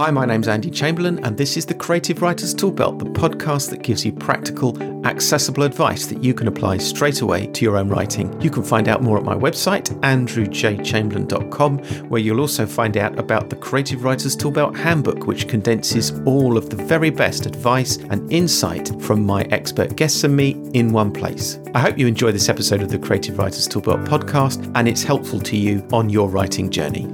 Hi, my name's Andy Chamberlain, and this is the Creative Writers Toolbelt, the podcast that gives you practical, accessible advice that you can apply straight away to your own writing. You can find out more at my website, andrewjchamberlain.com, where you'll also find out about the Creative Writers Toolbelt Handbook, which condenses all of the very best advice and insight from my expert guests and me in one place. I hope you enjoy this episode of the Creative Writers Toolbelt podcast and it's helpful to you on your writing journey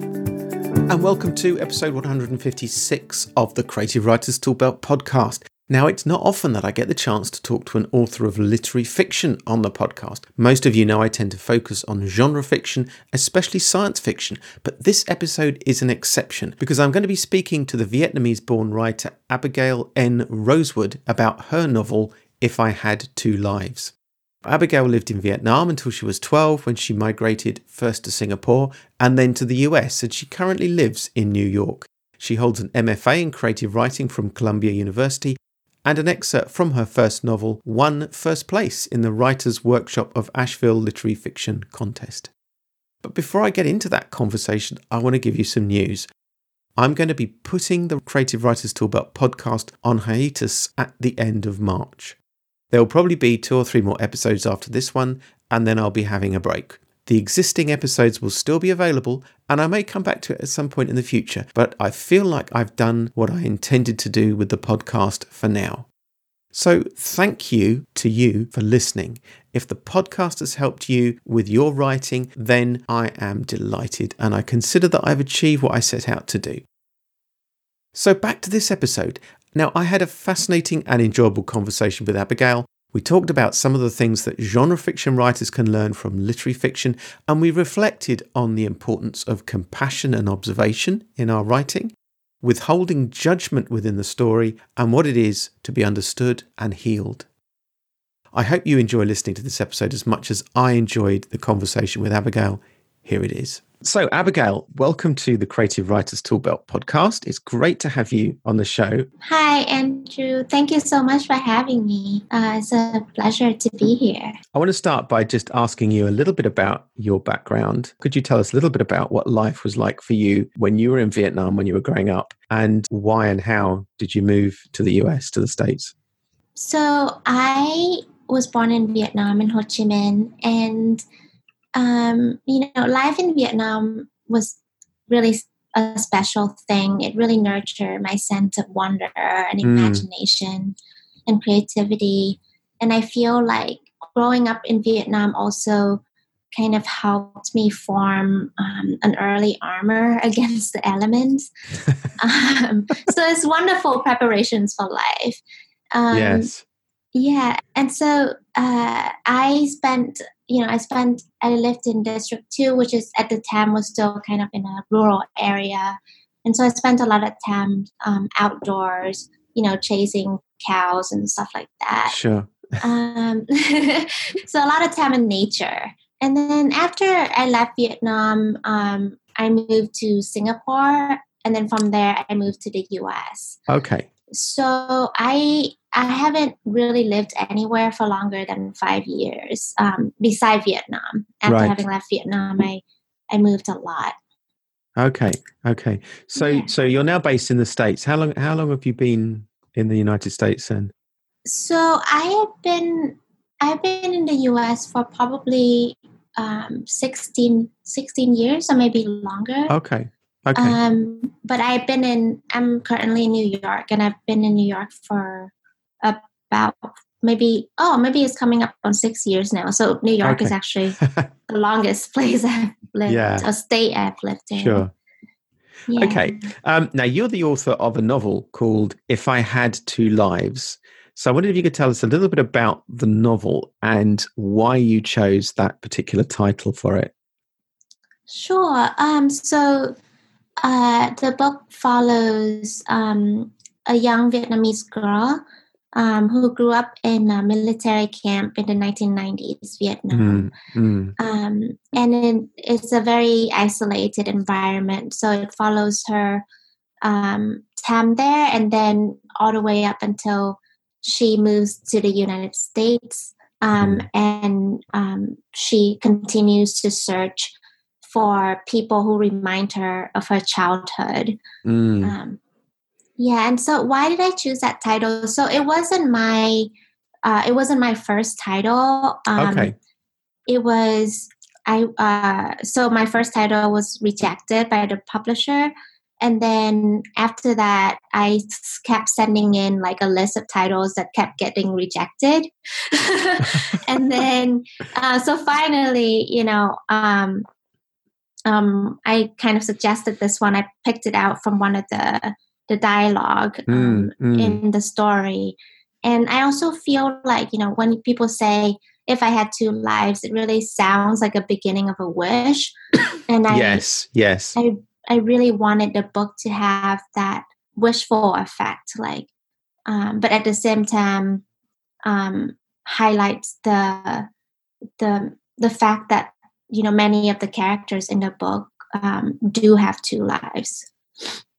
and welcome to episode 156 of the Creative Writers Toolbelt podcast. Now, it's not often that I get the chance to talk to an author of literary fiction on the podcast. Most of you know I tend to focus on genre fiction, especially science fiction, but this episode is an exception because I'm going to be speaking to the Vietnamese born writer Abbigail N. Rosewood about her novel, If I Had Two Lives. Abbigail lived in Vietnam until she was 12 when she migrated first to Singapore and then to the US, and she currently lives in New York. She holds an MFA in creative writing from Columbia University, and an excerpt from her first novel won first place in the Writers' Workshop of Asheville Literary Fiction contest. But before I get into that conversation, I want to give you some news. I'm going to be putting the Creative Writers Toolbelt podcast on hiatus at the end of March. There will probably be two or three more episodes after this one, and then I'll be having a break. The existing episodes will still be available, and I may come back to it at some point in the future, but I feel like I've done what I intended to do with the podcast for now. So, thank you to you for listening. If the podcast has helped you with your writing, then I am delighted and I consider that I've achieved what I set out to do. So, back to this episode. Now, I had a fascinating and enjoyable conversation with Abbigail. We talked about some of the things that genre fiction writers can learn from literary fiction, and we reflected on the importance of compassion and observation in our writing, withholding judgment within the story, and what it is to be understood and healed. I hope you enjoy listening to this episode as much as I enjoyed the conversation with Abbigail. Here it is. So, Abbigail, welcome to the Creative Writers Toolbelt podcast. It's great to have you on the show. Hi, Andrew. Thank you so much for having me. Uh, it's a pleasure to be here. I want to start by just asking you a little bit about your background. Could you tell us a little bit about what life was like for you when you were in Vietnam, when you were growing up, and why and how did you move to the US, to the States? So, I was born in Vietnam, in Ho Chi Minh, and um, you know, life in Vietnam was really a special thing. It really nurtured my sense of wonder and mm. imagination and creativity. And I feel like growing up in Vietnam also kind of helped me form um, an early armor against the elements. um, so it's wonderful preparations for life. Um, yes. Yeah. And so uh, I spent you know, I spent, I lived in District 2, which is at the time was still kind of in a rural area. And so I spent a lot of time um, outdoors, you know, chasing cows and stuff like that. Sure. um, so a lot of time in nature. And then after I left Vietnam, um, I moved to Singapore. And then from there, I moved to the US. Okay. So I I haven't really lived anywhere for longer than five years, um, beside Vietnam. After right. having left Vietnam, I, I moved a lot. Okay, okay. So yeah. so you're now based in the states. How long how long have you been in the United States then? So I have been I've been in the US for probably um, 16, 16 years or maybe longer. Okay. Okay. Um, but I've been in I'm currently in New York and I've been in New York for about maybe oh maybe it's coming up on six years now. So New York okay. is actually the longest place I've lived, yeah. a state I've lived in. Sure. Yeah. Okay. Um, now you're the author of a novel called "If I Had Two Lives." So I wondered if you could tell us a little bit about the novel and why you chose that particular title for it. Sure. Um, so uh, the book follows um, a young Vietnamese girl um, who grew up in a military camp in the 1990s, Vietnam. Mm, mm. Um, and it, it's a very isolated environment. So it follows her um, time there and then all the way up until she moves to the United States. Um, mm. And um, she continues to search for people who remind her of her childhood. Mm. Um, Yeah, and so why did I choose that title? So it wasn't my uh, it wasn't my first title. Um, okay. It was I. Uh, so my first title was rejected by the publisher, and then after that, I kept sending in like a list of titles that kept getting rejected, and then uh, so finally, you know, um, um, I kind of suggested this one. I picked it out from one of the the dialogue um, mm, mm. in the story. And I also feel like, you know, when people say, if I had two lives, it really sounds like a beginning of a wish. And I, yes, yes. I, I really wanted the book to have that wishful effect, like, um, but at the same time, um, highlights the, the, the fact that, you know, many of the characters in the book um, do have two lives.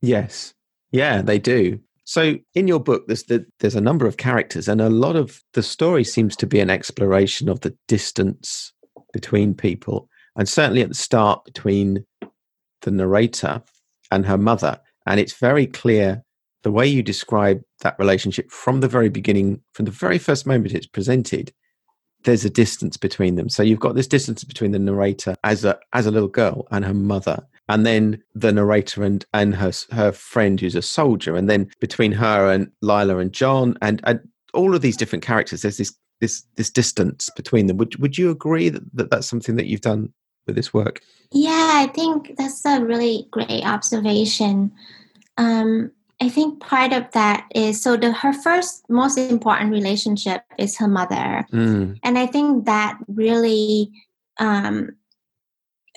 Yes, yeah, they do. So in your book, there's the, there's a number of characters, and a lot of the story seems to be an exploration of the distance between people, and certainly at the start between the narrator and her mother. And it's very clear the way you describe that relationship from the very beginning, from the very first moment it's presented. There's a distance between them. So you've got this distance between the narrator as a as a little girl and her mother, and then the narrator and and her her friend who's a soldier, and then between her and Lila and John, and, and all of these different characters, there's this this this distance between them. Would would you agree that, that that's something that you've done with this work? Yeah, I think that's a really great observation. Um, I think part of that is so the her first most important relationship is her mother, mm. and I think that really um,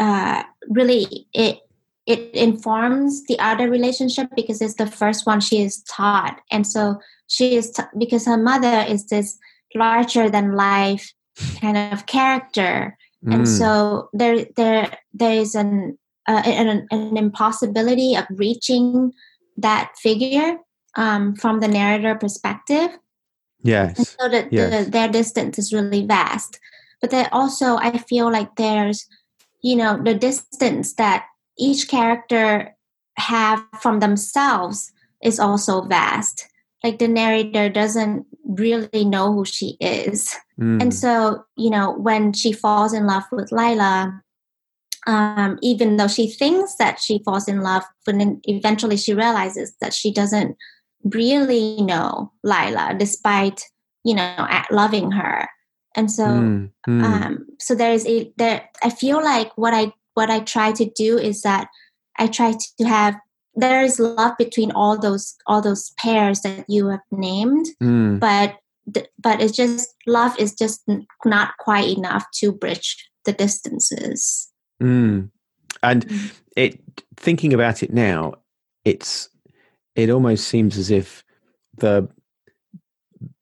uh, really it it informs the other relationship because it's the first one she is taught. And so she is t- because her mother is this larger than life kind of character. Mm. and so there there there is an, uh, an an impossibility of reaching that figure um, from the narrator perspective. Yes. And so that yes. The, their distance is really vast. But then also i feel like there's you know the distance that each character have from themselves is also vast. Like the narrator doesn't really know who she is. Mm. and so you know when she falls in love with lila um, even though she thinks that she falls in love but then eventually she realizes that she doesn't really know lila despite you know loving her and so mm, mm. um so there is a there i feel like what i what i try to do is that i try to have there is love between all those all those pairs that you have named mm. but but it's just love is just not quite enough to bridge the distances mm. and mm. it thinking about it now it's it almost seems as if the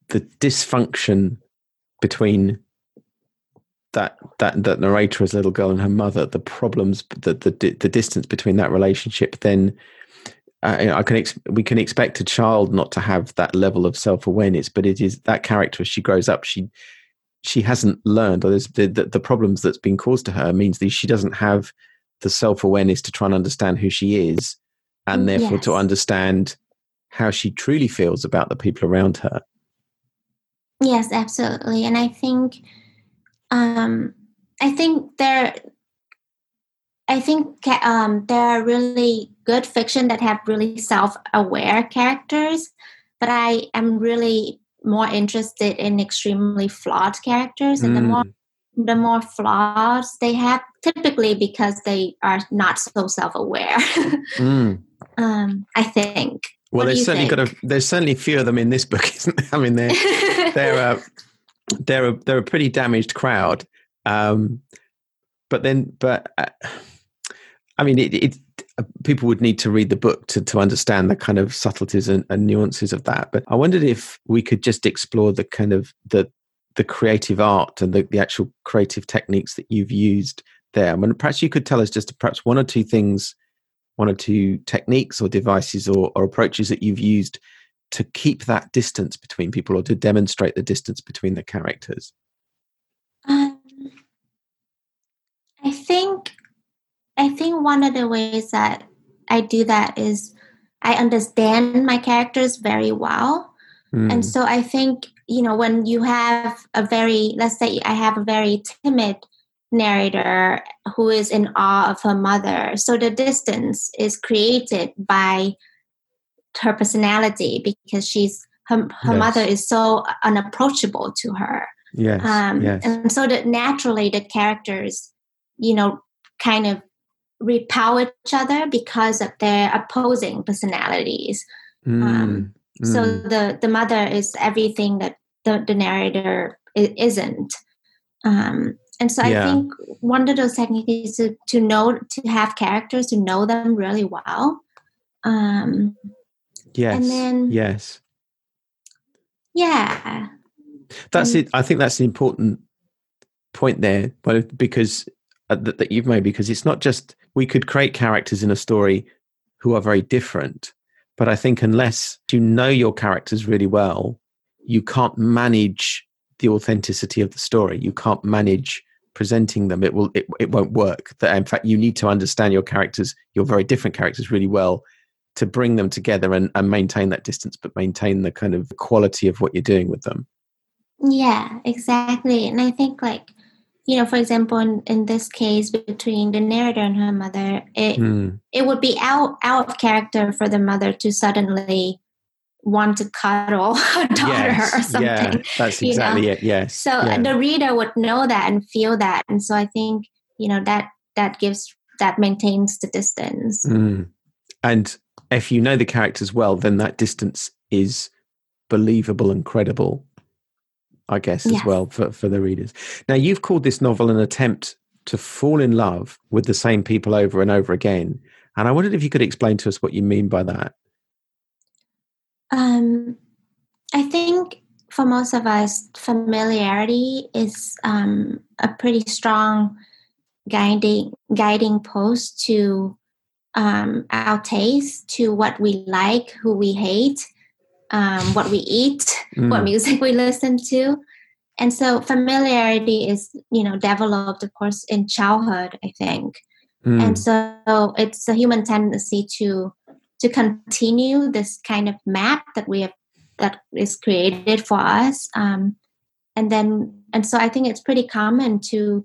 the dysfunction between that that that narrator as a little girl and her mother, the problems, the the the distance between that relationship, then uh, I can ex- we can expect a child not to have that level of self awareness, but it is that character as she grows up, she she hasn't learned, or the, the the problems that's been caused to her means that she doesn't have the self awareness to try and understand who she is, and therefore yes. to understand how she truly feels about the people around her. Yes, absolutely. And I think um I think there I think um there are really good fiction that have really self-aware characters, but I am really more interested in extremely flawed characters and mm. the more mm. the more flaws they have typically because they are not so self-aware mm. um, i think well, there's certainly think? got a there's certainly few of them in this book, isn't there? I mean, they're they're a they're a they're a pretty damaged crowd. Um, but then, but uh, I mean, it, it uh, people would need to read the book to to understand the kind of subtleties and, and nuances of that. But I wondered if we could just explore the kind of the the creative art and the, the actual creative techniques that you've used there. I mean, perhaps you could tell us just perhaps one or two things one or two techniques or devices or, or approaches that you've used to keep that distance between people or to demonstrate the distance between the characters? Um, I think I think one of the ways that I do that is I understand my characters very well. Mm. And so I think, you know, when you have a very, let's say I have a very timid narrator who is in awe of her mother, so the distance is created by her personality because she's her, her Yes. mother is so unapproachable to her. yes, Um, yes. And so that naturally the characters, you know, kind of repel each other because of their opposing personalities. um, Mm, So mm. the the mother is everything that the, the narrator isn't. Um, and so Yeah. I think one of those techniques is to, to know to have characters to know them really well. Um, yes, then- yes. yeah, That's and- it. I think that's an important point there, but because uh, that, that you've made, because it's not just we could create characters in a story who are very different, but I think unless you know your characters really well, you can't manage the authenticity of the story. You can't manage presenting them. It will. It, it won't work. That in fact, you need to understand your characters, your very different characters, really well to bring them together and, and maintain that distance, but maintain the kind of quality of what you're doing with them. Yeah, exactly. And I think like, you know, for example, in, in this case between the narrator and her mother, it Mm. it would be out out of character for the mother to suddenly want to cuddle her daughter or something. Yeah, that's exactly know? it. Yes. So yeah. the reader would know that and feel that. And so I think, you know, that that gives that maintains the distance. Mm. And if you know the characters well, then that distance is believable and credible, I guess, as Yes. well for, for the readers. Now, you've called this novel an attempt to fall in love with the same people over and over again. And I wondered if you could explain to us what you mean by that. Um, I think for most of us, familiarity is um, a pretty strong guiding guiding post to um, our taste, to what we like, who we hate, um, what we eat, what Mm. music we listen to. And so familiarity is, you know, developed, of course, in childhood, I think Mm. and so it's a human tendency to to continue this kind of map that we have that is created for us um, and then and so i think it's pretty common to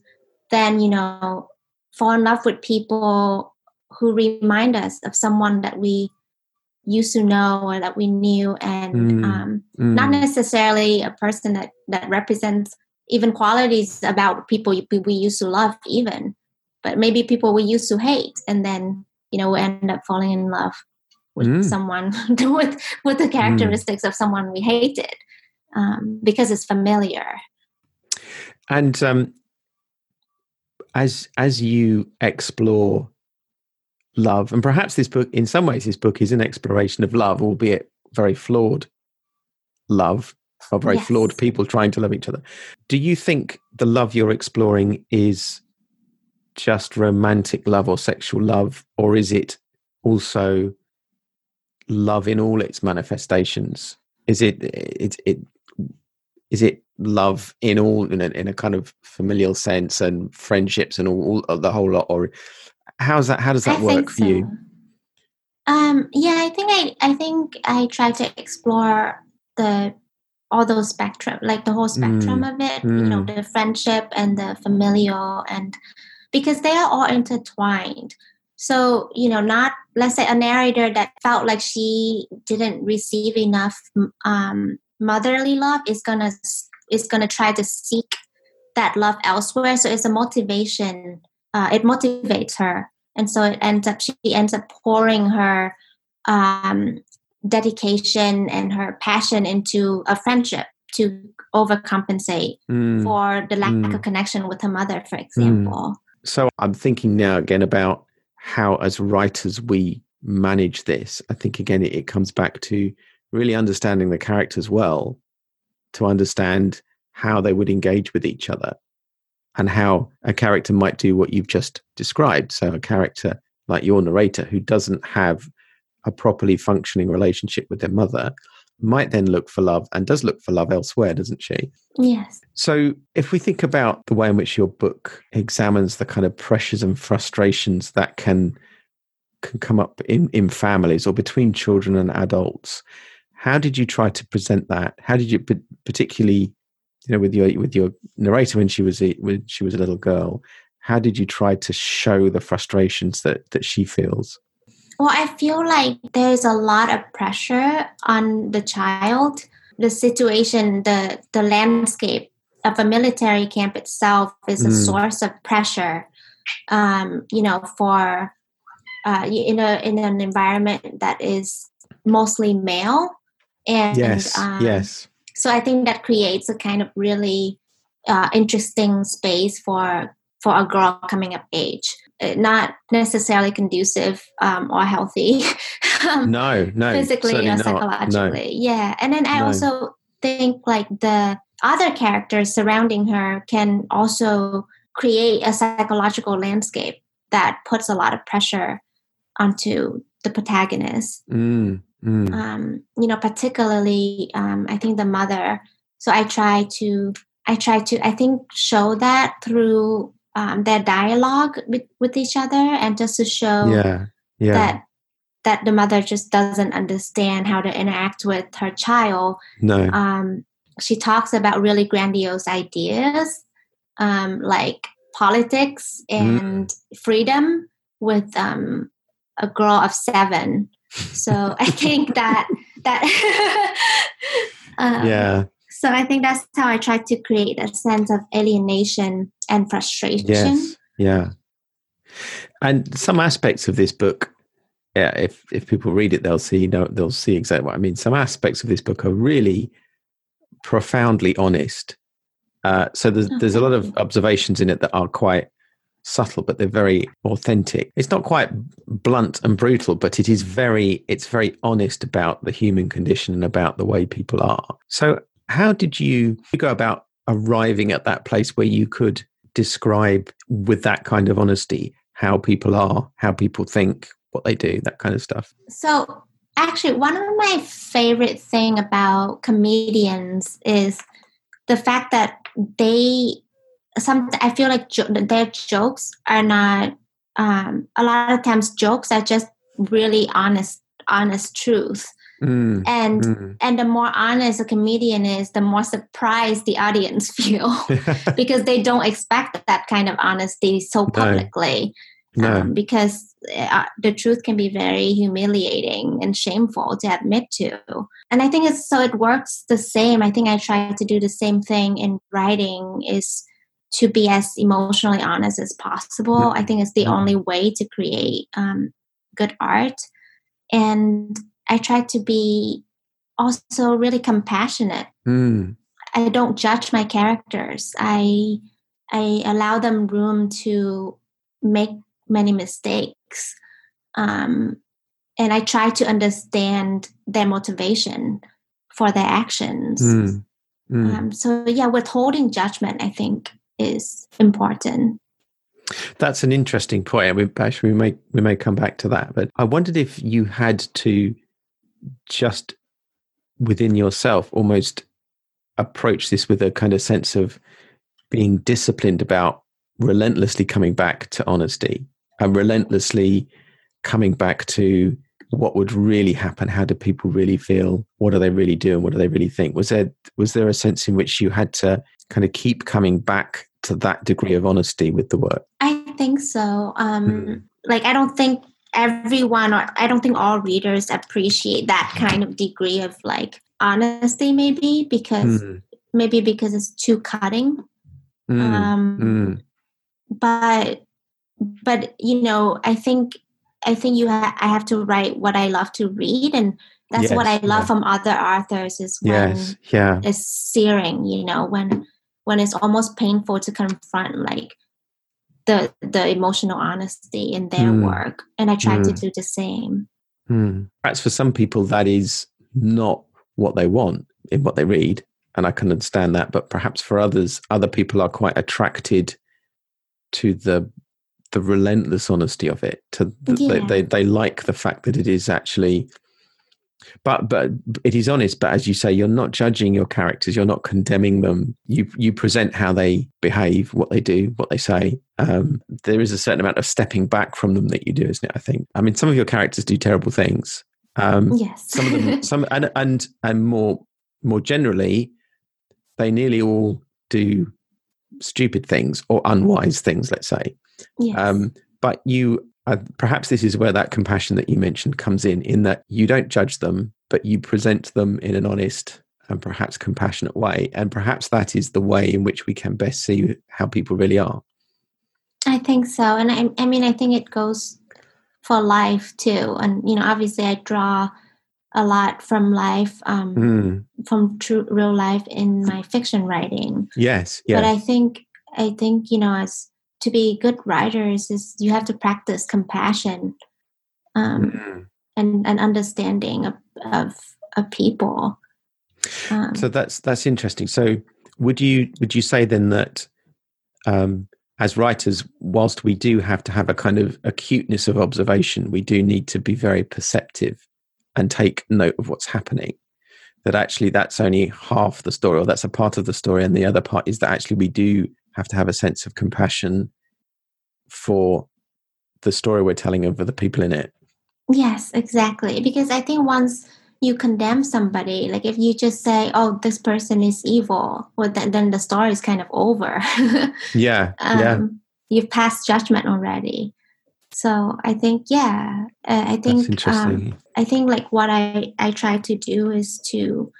then you know fall in love with people who remind us of someone that we used to know or that we knew and Mm. um, Mm. not necessarily a person that that represents even qualities about people we, we used to love even but maybe people we used to hate and then you know we end up falling in love with Mm. someone with with the characteristics of someone we hated um, because it's familiar And um, as as you explore love, and perhaps this book, in some ways, this book is an exploration of love, albeit very flawed love, or very Yes. flawed people trying to love each other. Do you think the love you're exploring is just romantic love or sexual love, or is it also love in all its manifestations? Is it it it is it love in all in a, in a kind of familial sense and friendships and all, all uh, the whole lot or how's that how does that I work for you. Um, yeah, I think I, I think I try to explore the all those spectrum, like the whole spectrum mm, of it. You know, mm. the friendship and the familial, and because they are all intertwined. So you know, not let's say a narrator that felt like she didn't receive enough um, motherly love is gonna is gonna try to seek that love elsewhere. So it's a motivation. Uh, it motivates her and so it ends up she ends up pouring her um, dedication and her passion into a friendship to overcompensate Mm. for the lack Mm. of connection with her mother for example so i'm thinking now again about how as writers we manage this i think again it, it comes back to really understanding the characters well to understand how they would engage with each other and how a character might do what you've just described. So, a character like your narrator who doesn't have a properly functioning relationship with their mother might then look for love and does look for love elsewhere, doesn't she? yes So, if we think about the way in which your book examines the kind of pressures and frustrations that can can come up in, in families or between children and adults. How did you try to present that? How did you, particularly, you know, with your with your narrator when she was a, when she was a little girl, how did you try to show the frustrations that that she feels? Well, I feel like there's a lot of pressure on the child. The situation, the the landscape of a military camp itself is a mm. source of pressure. Um, you know, for uh, in a in an environment that is mostly male, and yes, um, yes. So I think that creates a kind of really uh, interesting space for for a girl coming of age. Uh, not necessarily conducive um, or healthy. um, no, no, physically or psychologically. No. Yeah, and then I no. also think like the other characters surrounding her can also create a psychological landscape that puts a lot of pressure onto the protagonist. Mm, mm. Um, you know, particularly, um, I think the mother. So I try to, I try to, I think, show that through um, their dialogue with, with each other, and just to show yeah, yeah. that that the mother just doesn't understand how to interact with her child. No. Um, she talks about really grandiose ideas, um, like politics and mm. freedom, with um, a girl of seven. So I think that that um, yeah. So I think that's how I try to create a sense of alienation and frustration. Yes. Yeah. And some aspects of this book, yeah, if if people read it, they'll see you know they'll see exactly what I mean. Some aspects of this book are really profoundly honest. Uh, so there's oh, there's a lot of observations in it that are quite subtle, but they're very authentic. It's not quite blunt and brutal, but it is very it's very honest about the human condition and about the way people are. So how did you go about arriving at that place where you could describe with that kind of honesty how people are, how people think, what they do, that kind of stuff? So actually one of my favorite thing about comedians is the fact that they some i feel like jo- their jokes are not um, a lot of times jokes are just really honest honest truth mm, and mm. and the more honest a comedian is the more surprised the audience feel because they don't expect that kind of honesty so publicly no. No. Um, because uh, the truth can be very humiliating and shameful to admit to and i think it's so it works the same i think i try to do the same thing in writing is to be as emotionally honest as possible. Mm-hmm. I think it's the mm-hmm. only way to create um, good art. And I try to be also really compassionate. Mm. I don't judge my characters. I I allow them room to make many mistakes. Um, and I try to understand their motivation for their actions. Mm. Mm. Um, so yeah, withholding judgment, I think, is important. That's an interesting point. We actually we may we may come back to that, but I wondered if you had to just within yourself almost approach this with a kind of sense of being disciplined about relentlessly coming back to honesty and relentlessly coming back to what would really happen how do people really feel what do they really do and what do they really think was there was there a sense in which you had to kind of keep coming back to that degree of honesty with the work? I think so. Um, mm. Like, I don't think everyone, or I don't think all readers appreciate that kind of degree of like honesty, maybe because mm. maybe because it's too cutting. Mm. Um, hmm. but but you know, I think I think you ha- I have to write what I love to read and that's yes, what I love yeah. from other authors is when yes, yeah. it's searing, you know, when when it's almost painful to confront like the the emotional honesty in their mm. work and i try mm. to hmm. do the same mm. perhaps for some people that is not what they want in what they read and i can understand that but perhaps for others other people are quite attracted to the the relentless honesty of it to the, yeah. they, they they like the fact that it is actually but but it is honest but as you say you're not judging your characters. You're not condemning them. You you present how they behave what they do what they say. Um, there is a certain amount of stepping back from them that you do isn't it i think? I mean some of your characters do terrible things. Um, yes. some of them some and and and more more generally they nearly all do stupid things or unwise things let's say. Yes. um, but you uh, perhaps this is where that compassion that you mentioned comes in in that you don't judge them but you present them in an honest and perhaps compassionate way. And perhaps that is the way in which we can best see how people really are. I think so. And i, I mean i think it goes for life too. And you know obviously i draw a lot from life um, mm. from true real life in my fiction writing. Yes, yes but i think i think you know as to be good writers is you have to practice compassion um, mm. and and understanding of of, of people. Um, so that's that's interesting. So would you would you say then that um, as writers, whilst we do have to have a kind of acuteness of observation, we do need to be very perceptive and take note of what's happening. That actually that's only half the story, or that's a part of the story, and the other part is that actually we do have to have a sense of compassion for the story we're telling over the people in it. Yes, exactly. Because I think once you condemn somebody, like if you just say, "Oh, this person is evil," well, then then the story is kind of over. yeah, um, yeah. You've passed judgment already. So I think, yeah, uh, I think, um, I think like what I I try to do is to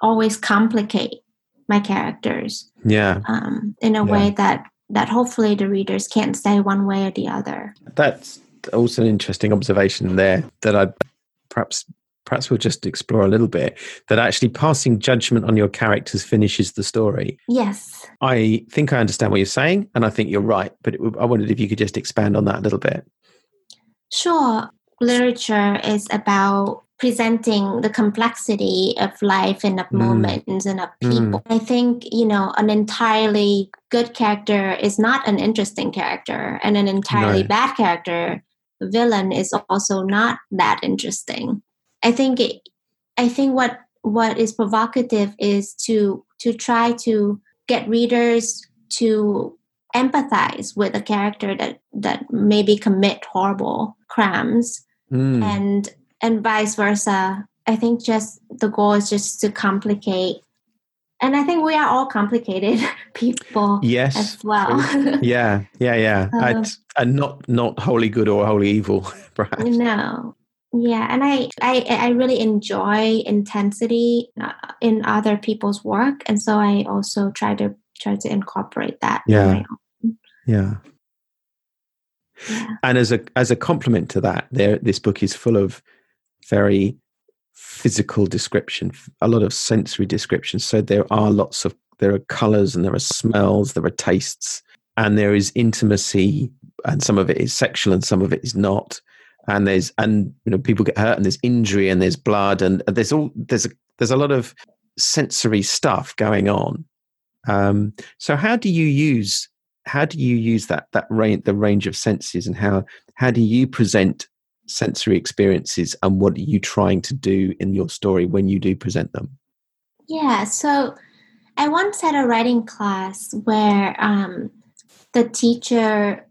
always complicate my characters. Yeah. Um, in a yeah. way that that hopefully the readers can't say one way or the other. That's also an interesting observation there that I perhaps perhaps we'll just explore a little bit that actually passing judgment on your characters finishes the story. Yes. I think I understand what you're saying and I think you're right, but it, I wondered if you could just expand on that a little bit. Sure. Literature is about presenting the complexity of life and of mm. moments and of mm. people. Mm. I think, you know, an entirely good character is not an interesting character, and an entirely right. bad character, villain, is also not that interesting. I think it, I think what what is provocative is to to try to get readers to empathize with a character that that maybe commit horrible crimes mm. and and vice versa. I think just the goal is just to complicate. And I think we are all complicated people yes, as well. yeah, yeah, yeah. Uh, and not not wholly good or wholly evil, perhaps. No. Yeah, and I, I I really enjoy intensity uh, in other people's work, and so I also try to try to incorporate that. Yeah, yeah. Yeah. And as a as a complement to that, there this book is full of very physical description, a lot of sensory description. So there are lots of there are colors and there are smells, there are tastes, and there is intimacy, and some of it is sexual and some of it is not. And there's and you know people get hurt and there's injury and there's blood and there's all there's a there's a lot of sensory stuff going on. Um, so how do you use how do you use that that range the range of senses and how how do you present sensory experiences and what are you trying to do in your story when you do present them? Yeah, so I once had a writing class where um, the teacher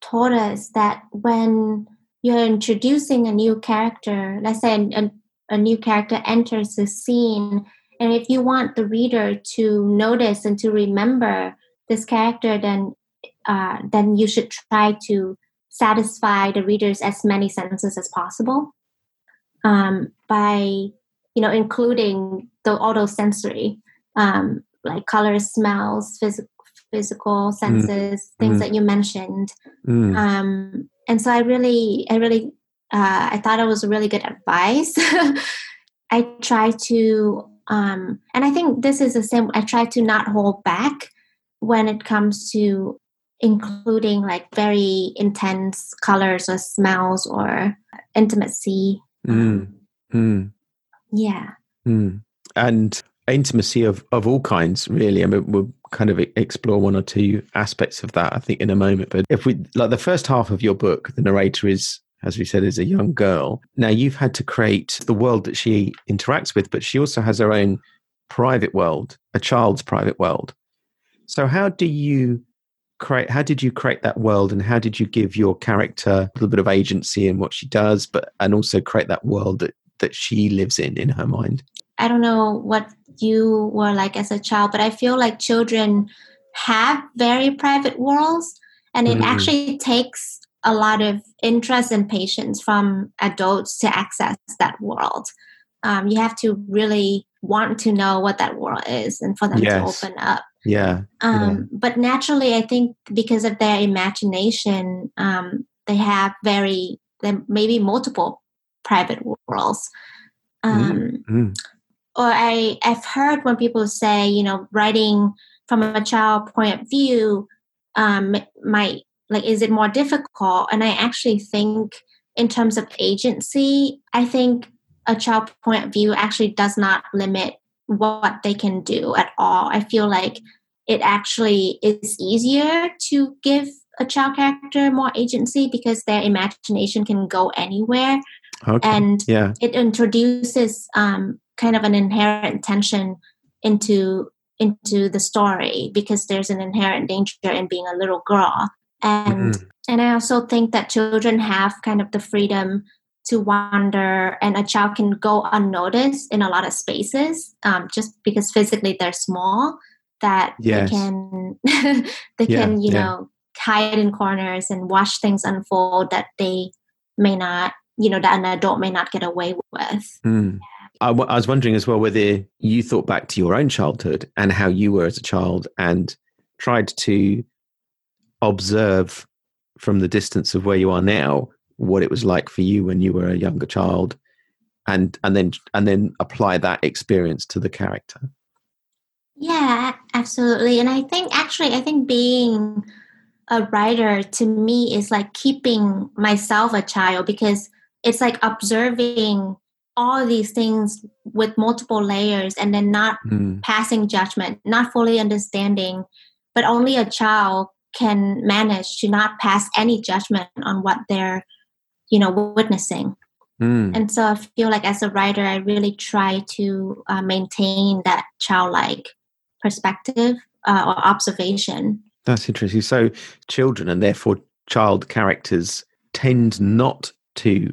taught us that when you're introducing a new character, let's say a, a new character enters the scene, and if you want the reader to notice and to remember this character, then uh, then you should try to satisfy the readers as many senses as possible um, by you know including the autosensory um, like colors smells phys- physical senses mm. things mm. that you mentioned mm. um, and so i really i really uh, i thought it was really good advice i try to um, and i think this is the same i try to not hold back when it comes to including like very intense colors or smells or intimacy. Mm. Mm. Yeah. Mm. And intimacy of, of all kinds, really. I mean, we'll kind of explore one or two aspects of that, I think, in a moment. But if we, like the first half of your book, the narrator is as we said, is a young girl. Now you've had to create the world that she interacts with, but she also has her own private world, a child's private world. So how do you create how did you create that world and how did you give your character a little bit of agency in what she does, but and also create that world that, that she lives in in her mind? I don't know what you were like as a child, but I feel like children have very private worlds and it mm. actually takes a lot of interest and patience from adults to access that world. Um, you have to really want to know what that world is and for them yes. to open up. Yeah. Um, yeah. But naturally, I think because of their imagination, um, they have very, maybe multiple private worlds. Um, mm-hmm. Or I, I've heard when people say, you know, writing from a child point of view um, might like is it more difficult and i actually think in terms of agency i think a child point of view actually does not limit what they can do at all i feel like it actually is easier to give a child character more agency because their imagination can go anywhere okay. and yeah. it introduces um, kind of an inherent tension into into the story because there's an inherent danger in being a little girl and mm-hmm. and i also think that children have kind of the freedom to wander and a child can go unnoticed in a lot of spaces um, just because physically they're small that yes. they can they yeah, can you yeah. know hide in corners and watch things unfold that they may not you know that an adult may not get away with mm. I, w- I was wondering as well whether you thought back to your own childhood and how you were as a child and tried to observe from the distance of where you are now what it was like for you when you were a younger child and and then and then apply that experience to the character? Yeah absolutely. And i think actually i think being a writer to me is like keeping myself a child because it's like observing all these things with multiple layers and then not mm. passing judgment not fully understanding but only a child can manage to not pass any judgment on what they're you know witnessing. Mm. and so i feel like as a writer i really try to uh, maintain that childlike perspective uh, or observation. That's interesting. So children and therefore child characters tend not to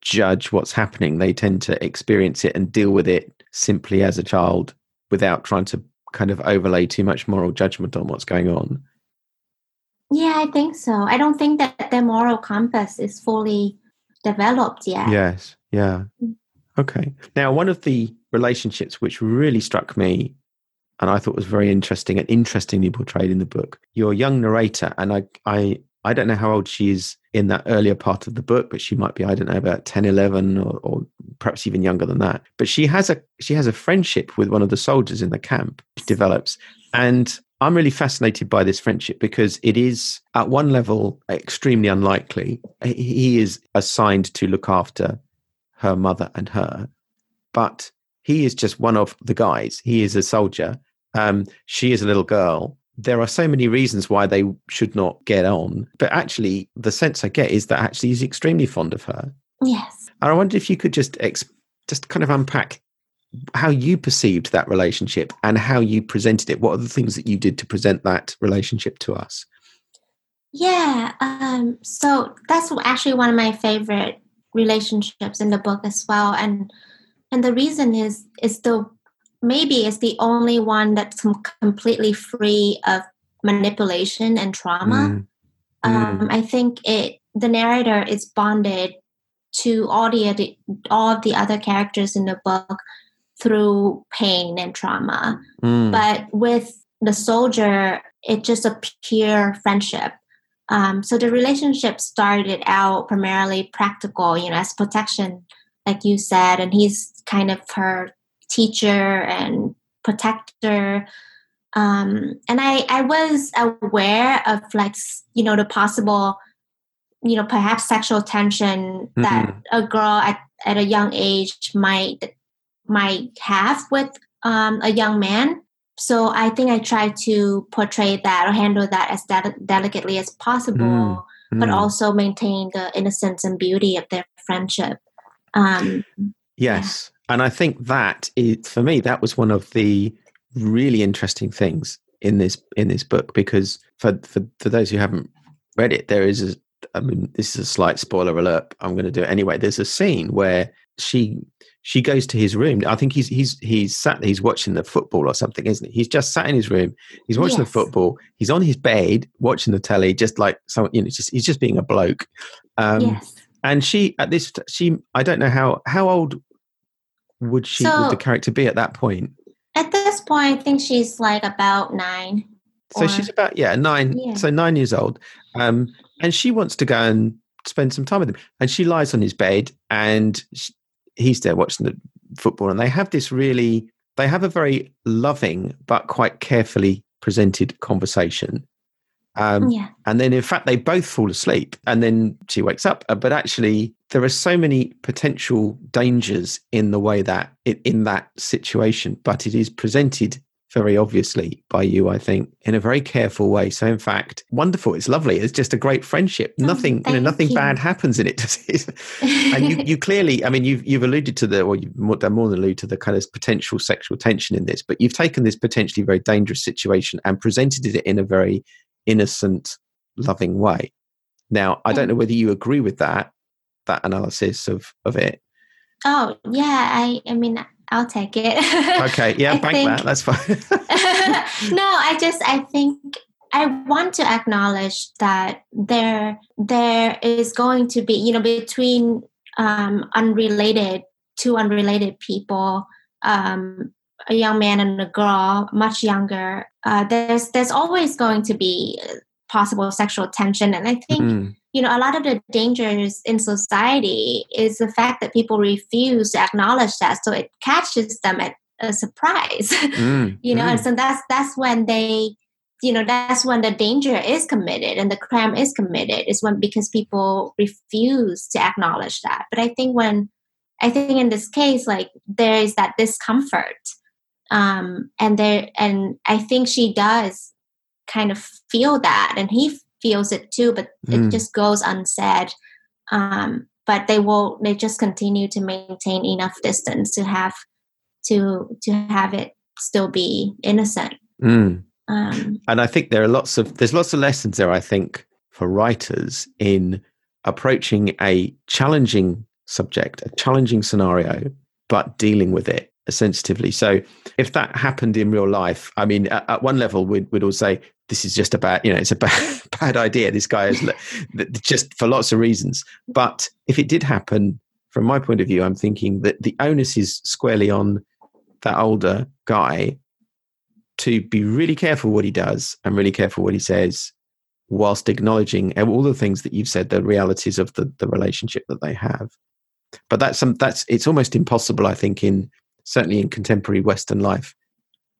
judge what's happening. They tend to experience it and deal with it simply as a child without trying to kind of overlay too much moral judgment on what's going on yeah, I think so. I don't think that the moral compass is fully developed yet. Yes. Yeah. Mm. Okay. Now, one of the relationships which really struck me and I thought was very interesting and interestingly portrayed in the book, your young narrator, and I, I, I don't know how old she is in that earlier part of the book, but she might be, I don't know, about 10, 11 or, or perhaps even younger than that. But she has a, she has a friendship with one of the soldiers in the camp, develops. And I'm really fascinated by this friendship because it is, at one level, extremely unlikely. He is assigned to look after her mother and her, but he is just one of the guys. He is a soldier. Um, she is a little girl. There are so many reasons why they should not get on, but actually, the sense I get is that actually he's extremely fond of her. Yes. And I wonder if you could just ex- just kind of unpack how you perceived that relationship and how you presented it. What are the things that you did to present that relationship to us? Yeah, um, so that's actually one of my favorite relationships in the book as well, and and the reason is is the maybe it's the only one that's completely free of manipulation and trauma. Mm. Um, mm. I think it the narrator is bonded to all the all of the other characters in the book through pain and trauma. Mm. But with the soldier, it's just a pure friendship. Um, so the relationship started out primarily practical, you know, as protection, like you said, and he's kind of her teacher and protector. Um, and I, I was aware of like, you know, the possible, you know, perhaps sexual tension mm-hmm. that a girl at, at a young age might might have with um, a young man. So I think I try to portray that or handle that as de- delicately as possible. Mm. but Mm. also maintain the innocence and beauty of their friendship. Um, Yes. And I think that is, for me, that was one of the really interesting things in this in this book because for for, for those who haven't read it, there is a I mean, this is a slight spoiler alert. I'm going to do it anyway. There's a scene where she she goes to his room. I think he's he's he's sat he's watching the football or something, isn't he? He's just sat in his room. He's watching the football. He's on his bed watching the telly, just like some you know, just he's just being a bloke. Um, yes. and she at this she I don't know how how old would she would the character be at that point? At this point, I think she's like about nine. So Or- she's about yeah nine, Yeah. so nine years old, um, and she wants to go and spend some time with him. And she lies on his bed, and sh he's there watching the football, and they have this really they have a very loving but quite carefully presented conversation. Um, yeah. and then in fact they both fall asleep and then she wakes up but actually there are so many potential dangers in the way that in that situation but it is presented very obviously by you i think in a very careful way so in fact wonderful it's lovely it's just a great friendship Oh, nothing you know nothing you. bad happens in it does it? and you, you clearly i mean you've, you've alluded to the or you've more, done more than alluded to the kind of potential sexual tension in this but you've taken this potentially very dangerous situation and presented it in a very innocent loving way now i don't know whether you agree with that that analysis of of it oh, yeah. I, I mean, I'll take it. okay yeah bank think- that that's fine no, I just I think I want to acknowledge that there there is going to be you know between um, unrelated two unrelated people, um, a young man and a girl, much younger. Uh, there's there's always going to be possible sexual tension, and I think Mm, you know a lot of the dangers in society is the fact that people refuse to acknowledge that, so it catches them at a surprise. mm, you know mm. and so that's that's when they you know that's when the danger is committed and the crime is committed is when because people refuse to acknowledge that but i think when i think in this case like there is that discomfort um and there and i think she does kind of feel that and he feels it too but Mm. it just goes unsaid um but they will they just continue to maintain enough distance to have to to have it still be innocent Mm. um and I think there are lots of there's lots of lessons there. I think for writers in approaching a challenging subject, a challenging scenario, but dealing with it sensitively. So if that happened in real life, I mean, at, at one level, we'd, we'd all say this is just a bad, you know, it's a bad bad idea. This guy is just for lots of reasons. But if it did happen, from my point of view, I'm thinking that the onus is squarely on that older guy to be really careful what he does and really careful what he says whilst acknowledging all the things that you've said the realities of the, the relationship that they have but that's some that's it's almost impossible i think in certainly in contemporary western life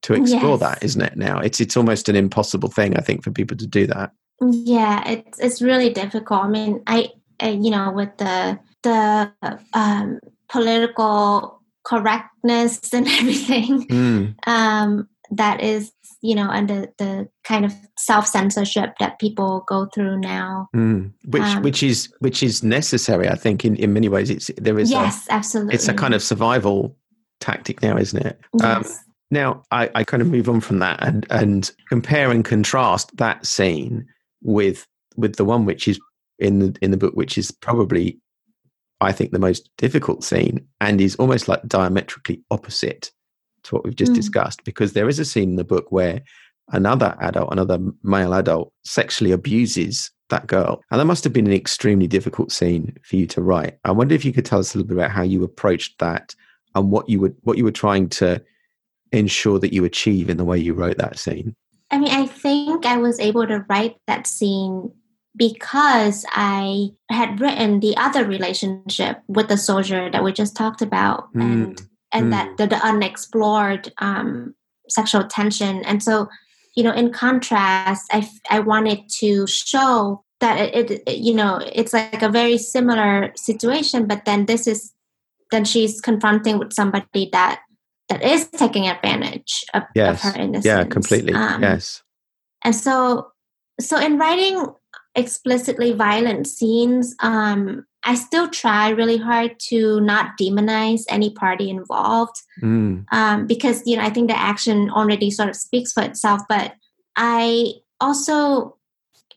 to explore Yes. that isn't it now? It's it's almost an impossible thing i think for people to do that. Yeah it's it's really difficult. I mean i, I you know with the the um political correctness and everything Mm, um that is you know under the kind of self-censorship that people go through now. Mm. which Um, which is which is necessary i think in in many ways. It's there is yes a absolutely. it's a kind of survival tactic now isn't it? Um, yes. Now, I, I kind of move on from that and, and compare and contrast that scene with with the one which is in the in the book, which is probably, I think, the most difficult scene and is almost like diametrically opposite to what we've just Mm. discussed. Because there is a scene in the book where another adult, another male adult, sexually abuses that girl, and that must have been an extremely difficult scene for you to write. I wonder if you could tell us a little bit about how you approached that and what you would what you were trying to ensure that you achieve in the way you wrote that scene. I mean, I think I was able to write that scene because I had written the other relationship with the soldier that we just talked about, and and mm. that the, the unexplored um, sexual tension. And so, you know, in contrast, I I wanted to show that it, it, it you know it's like a very similar situation, but then this is then she's confronting with somebody that that is taking advantage of, Yes. of her innocence. Yeah, completely. Um, yes. and so so in writing explicitly violent scenes, um, I still try really hard to not demonize any party involved Mm. um, because you know I think the action already sort of speaks for itself. But I also,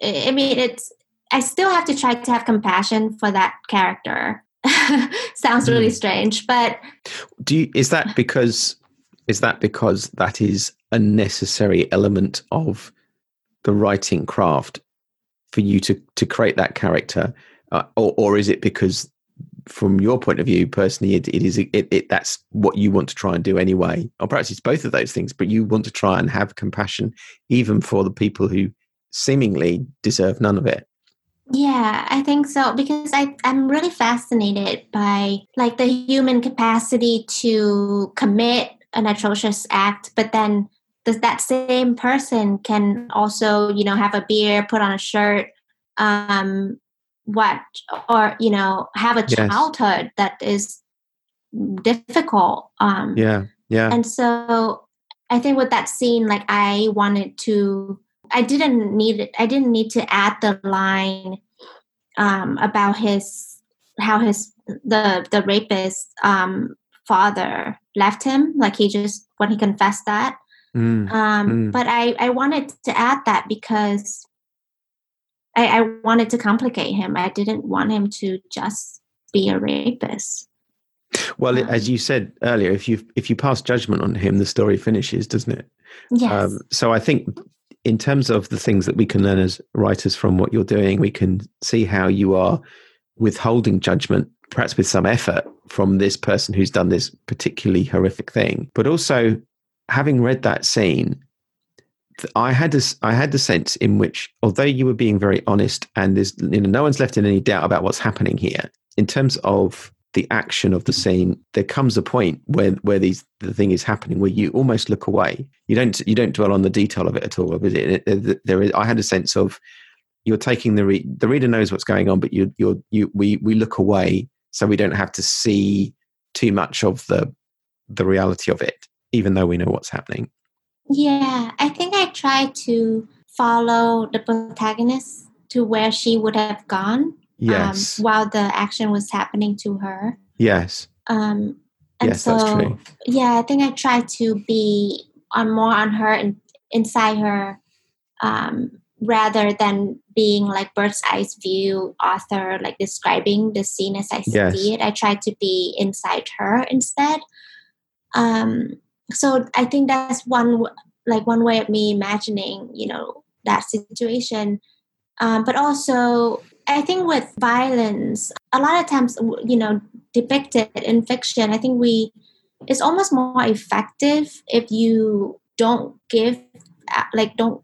I I mean, it's I still have to try to have compassion for that character. Sounds really Mm. strange, but Do you, is that because is that because that is a necessary element of the writing craft for you to to create that character, uh, or or is it because from your point of view personally it, it is it, it that's what you want to try and do anyway? Or perhaps it's both of those things but you want to try and have compassion even for the people who seemingly deserve none of it Yeah, I think so because I I'm really fascinated by like the human capacity to commit an atrocious act, but then does that same person can also you know have a beer, put on a shirt, um, what or you know have a Yes. childhood that is difficult. Um, yeah yeah and so I think with that scene, like I wanted to, I didn't need it. I didn't need to add the line um, about his how his the the rapist um, father left him. Like he just when he confessed that. Mm, Um, Mm. But I I wanted to add that because I, I wanted to complicate him. I didn't want him to just be a rapist. well um, as you said earlier if you if you pass judgment on him the story finishes doesn't it Yes. Um, so I think in terms of the things that we can learn as writers from what you're doing, we can see how you are withholding judgment, perhaps with some effort from this person who's done this particularly horrific thing. But also, having read that scene, I had this, I had the sense in which, although you were being very honest, and there's you know no one's left in any doubt about what's happening here, in terms of the action of the scene, there comes a point where where these the thing is happening where you almost look away. You don't you don't dwell on the detail of it at all. There is. I had a sense of you're taking the re- the reader knows what's going on, but you you're you we we look away so we don't have to see too much of the the reality of it, even though we know what's happening. Yeah, I think I tried to follow the protagonist to where she would have gone Yes, um, while the action was happening to her. yes, Um, and yes. so, that's true. yeah, I think I tried to be on more on her and inside her um, rather than being like bird's eye view author, like describing the scene as I Yes. see it. I tried to be inside her instead. Um, so I think that's one like one way of me imagining, you know, that situation. Um, but also, I think with violence, a lot of times, you know, depicted in fiction, I think we it's almost more effective if you don't give uh, like don't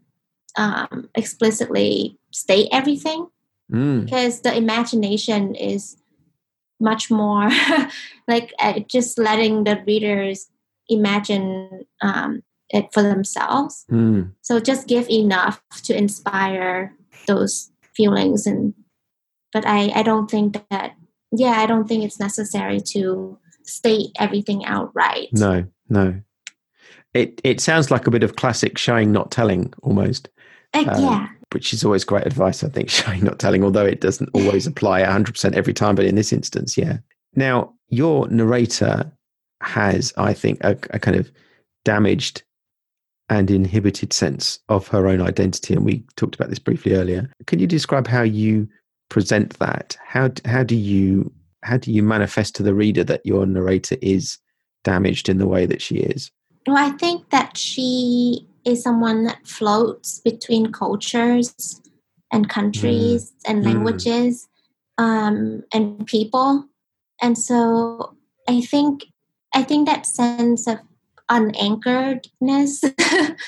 um, explicitly state everything Mm, because the imagination is much more like uh, just letting the readers imagine um, it for themselves mm. so just give enough to inspire those feelings and but i i don't think that yeah i don't think it's necessary to state everything outright No, no. It it sounds like a bit of classic showing not telling almost. Uh, um, yeah which is always great advice, I think, showing not telling, although it doesn't always apply 100% every time. But in this instance, yeah. Now, your narrator has, I think, a, a kind of damaged and inhibited sense of her own identity. And we talked about this briefly earlier. Can you describe how you present that? How, how do you how do you manifest to the reader that your narrator is damaged in the way that she is? Well, I think that she is someone that floats between cultures and countries and Mm. languages um, and people, and so I think I think that sense of unanchoredness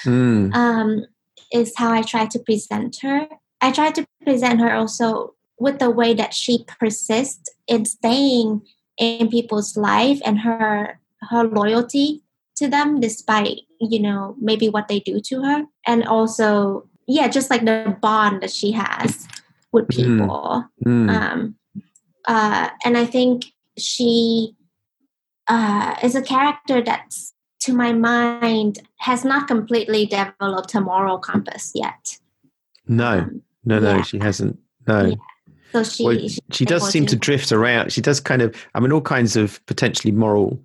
Mm, um, is how I try to present her. I try to present her also with the way that she persists in staying in people's life and her her loyalty to them despite you know maybe what they do to her and also yeah just like the bond that she has with Mm. people mm, um, uh, and I think she uh, is a character that's, to my mind, has not completely developed a moral compass yet. no, Um, no, no, Yeah. she hasn't. No. Yeah. So she Well, she, she does seem to drift around. She does kind of, I mean, all kinds of potentially moral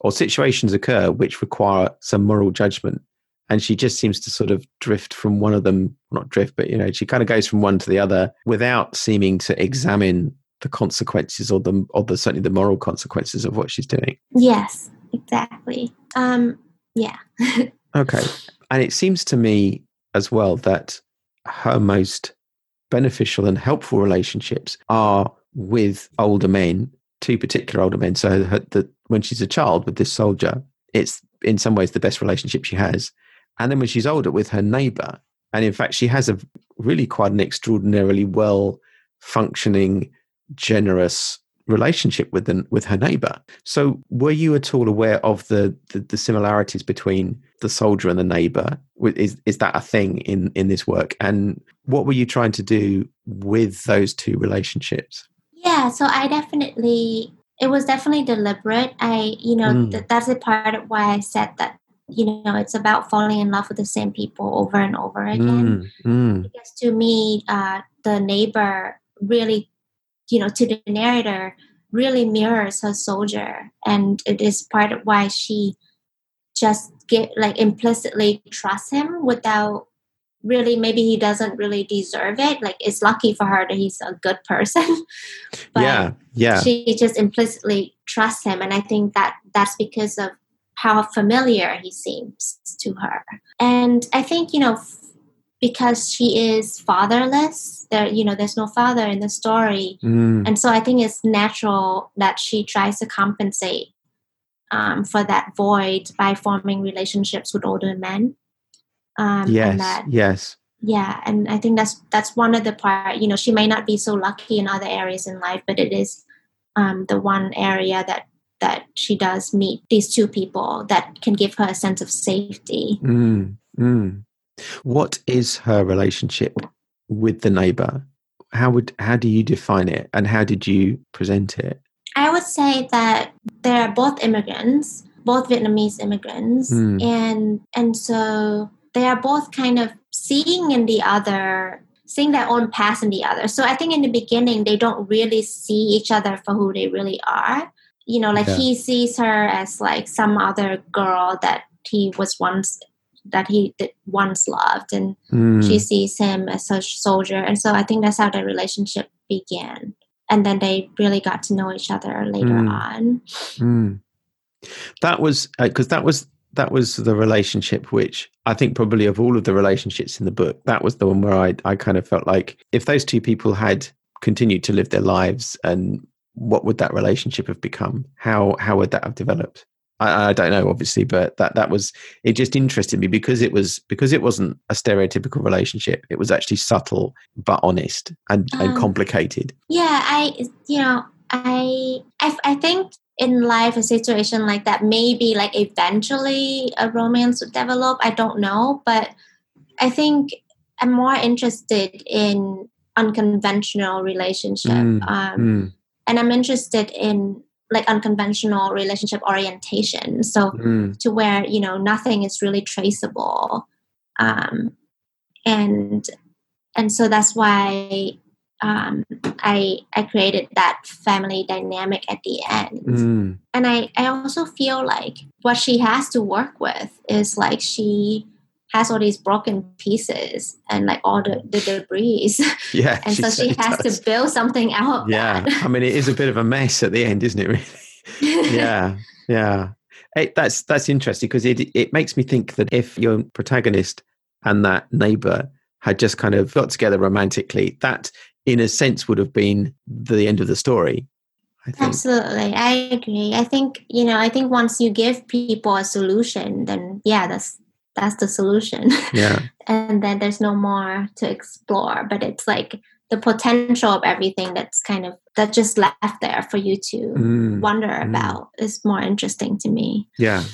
or situations occur which require some moral judgment. And she just seems to sort of drift from one of them, not drift, but, you know, she kind of goes from one to the other without seeming to examine the consequences or the, or the certainly the moral consequences of what she's doing. Yes, exactly. Um, yeah. Okay. And it seems to me as well that her most beneficial and helpful relationships are with older men, two particular older men. So when she's a child with this soldier, it's in some ways the best relationship she has. And then when she's older with her neighbor, and in fact, she has a really quite an extraordinarily well functioning, generous relationship with the, with her neighbor. So, were you at all aware of the, the the similarities between the soldier and the neighbor? Is is that a thing in in this work? And what were you trying to do with those two relationships? Yeah, so I definitely it was definitely deliberate. I you know Mm. th- that's a part of why I said that you know it's about falling in love with the same people over and over again. Mm, mm, Because to me, uh, the neighbor really, you know, to the narrator really mirrors her soldier, and it is part of why she just get like implicitly trusts him without really maybe he doesn't really deserve it. Like it's lucky for her that he's a good person but yeah, yeah, she just implicitly trusts him and i think that that's because of how familiar he seems to her. And i think you know f- because she is fatherless there you know there's no father in the story. Mm, and so i think it's natural that she tries to compensate um, for that void by forming relationships with older men um, yes, and that yes, yeah and i think that's that's one of the part you know she may not be so lucky in other areas in life but it is um, the one area that that she does meet these two people that can give her a sense of safety mm, mm. What is her relationship with the neighbor? How would how do you define it, and how did you present it? i would say that they're both immigrants both vietnamese immigrants Mm. and and so they are both kind of seeing in the other seeing their own past in the other so i think in the beginning they don't really see each other for who they really are you know like Yeah. he sees her as like some other girl that he was once that he did once loved and Mm, she sees him as a soldier and so i think that's how their relationship began and then they really got to know each other later Mm. on mm. That was because that was that was the relationship which I think probably of all of the relationships in the book, that was the one where I I kind of felt like if those two people had continued to live their lives, and what would that relationship have become? How how would that have developed? I, I don't know, obviously, but that that was it. Just interested me because it was because it wasn't a stereotypical relationship. It was actually subtle but honest and, and Um, complicated. Yeah, I you know I I I think in life a situation like that maybe like eventually a romance would develop. I don't know, but I think I'm more interested in unconventional relationship, Mm, um, Mm, and I'm interested in like unconventional relationship orientation. So mm, to where you know nothing is really traceable um, and and so that's why um, I I created that family dynamic at the end mm. and I I also feel like what she has to work with is like she has all these broken pieces and like all the, the debris Yeah, and so she has does. to build something out Yeah, I mean, it is a bit of a mess at the end, isn't it? Really? yeah, yeah. It, that's that's interesting because it it makes me think that if your protagonist and that neighbor had just kind of got together romantically, that in a sense would have been the end of the story. I think. Absolutely, I agree. I think you know. I think once you give people a solution, then yeah, that's that's the solution, Yeah, and then there's no more to explore. But it's like the potential of everything that's kind of that just left there for you to Mm, wonder mm. about is more interesting to me. yeah.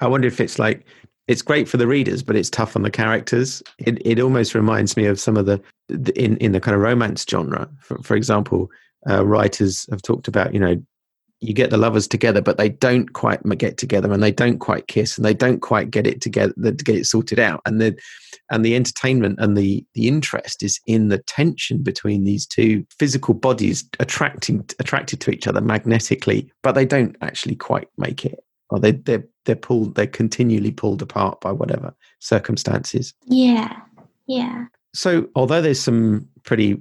I wonder if it's like it's great for the readers, but it's tough on the characters. It it almost reminds me of some of the, the in in the kind of romance genre. For, for example, uh, writers have talked about you know you get the lovers together, but they don't quite get together, and they don't quite kiss, and they don't quite get it together to get it sorted out, and the and the entertainment and the the interest is in the tension between these two physical bodies attracting attracted to each other magnetically, but they don't actually quite make it, or they they're they're pulled they're continually pulled apart by whatever circumstances. Yeah, yeah. So although there's some pretty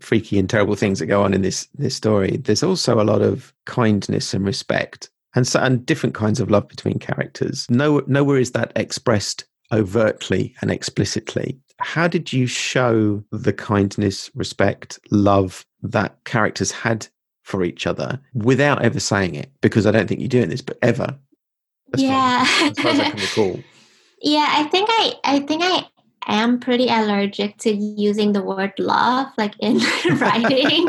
freaky and terrible things that go on in this this story, there's also a lot of kindness and respect, and so, and different kinds of love between characters. No, nowhere is that expressed overtly and explicitly. How did you show the kindness, respect, love that characters had for each other without ever saying it? Because I don't think you're doing this, but ever. Yeah. Far as, as far as I can recall. Yeah, I think I I think I am pretty allergic to using the word love like in writing.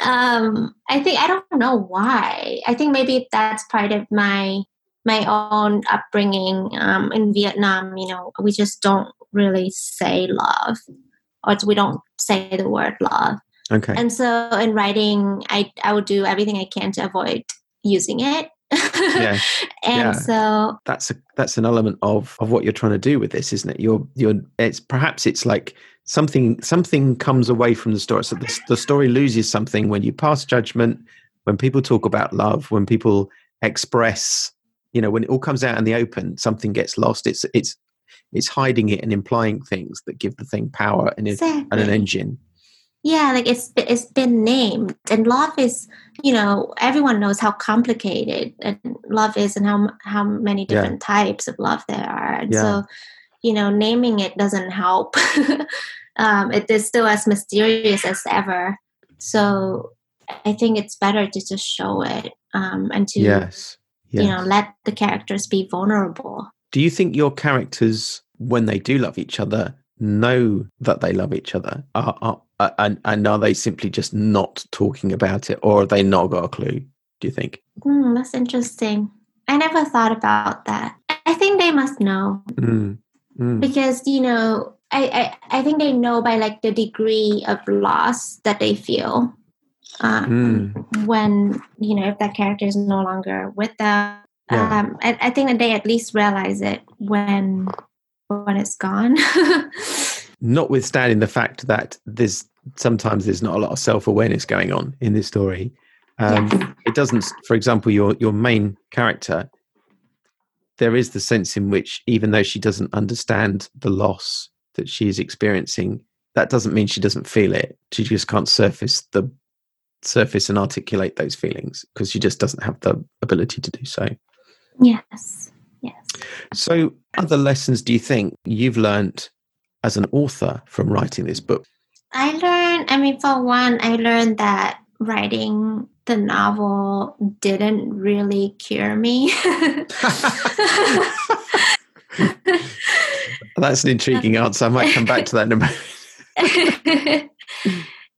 Um i think i don't know why. I think maybe that's part of my my own upbringing um in vietnam you know we just don't really say love or we don't say the word love. Okay. And so in writing i i would do everything i can to avoid using it yeah. and yeah. so that's a that's an element of of what you're trying to do with this isn't it you're you're it's perhaps it's like something something comes away from the story so the, the story loses something when you pass judgment when people talk about love when people express you know when it all comes out in the open something gets lost it's it's it's hiding it and implying things that give the thing power and, exactly. and an engine yeah like it's it's been named and love is you know everyone knows how complicated and love is and how how many different yeah. types of love there are and yeah. so you know naming it doesn't help um it is still as mysterious as ever so i think it's better to just show it um and to yes, yes. you know let the characters be vulnerable do you think your characters when they do love each other know that they love each other are, are and and are they simply just not talking about it, or are they not got a clue? Do you think? Mm, that's interesting. I never thought about that. I think they must know mm, mm. because you know I, I I think they know by like the degree of loss that they feel um, mm. when you know if that character is no longer with them. Yeah. Um, I, I think that they at least realize it when when it's gone. Notwithstanding the fact that there's sometimes there's not a lot of self awareness going on in this story. Um. It doesn't, for example, your your main character. There is the sense in which, even though she doesn't understand the loss that she is experiencing, that doesn't mean she doesn't feel it. She just can't surface the surface and articulate those feelings because she just doesn't have the ability to do so. Yes. Yes. So, other lessons do you think you've learned as an author from writing this book? I learned, I mean, for one, I learned that writing the novel didn't really cure me. That's an intriguing answer. I might come back to that in a moment.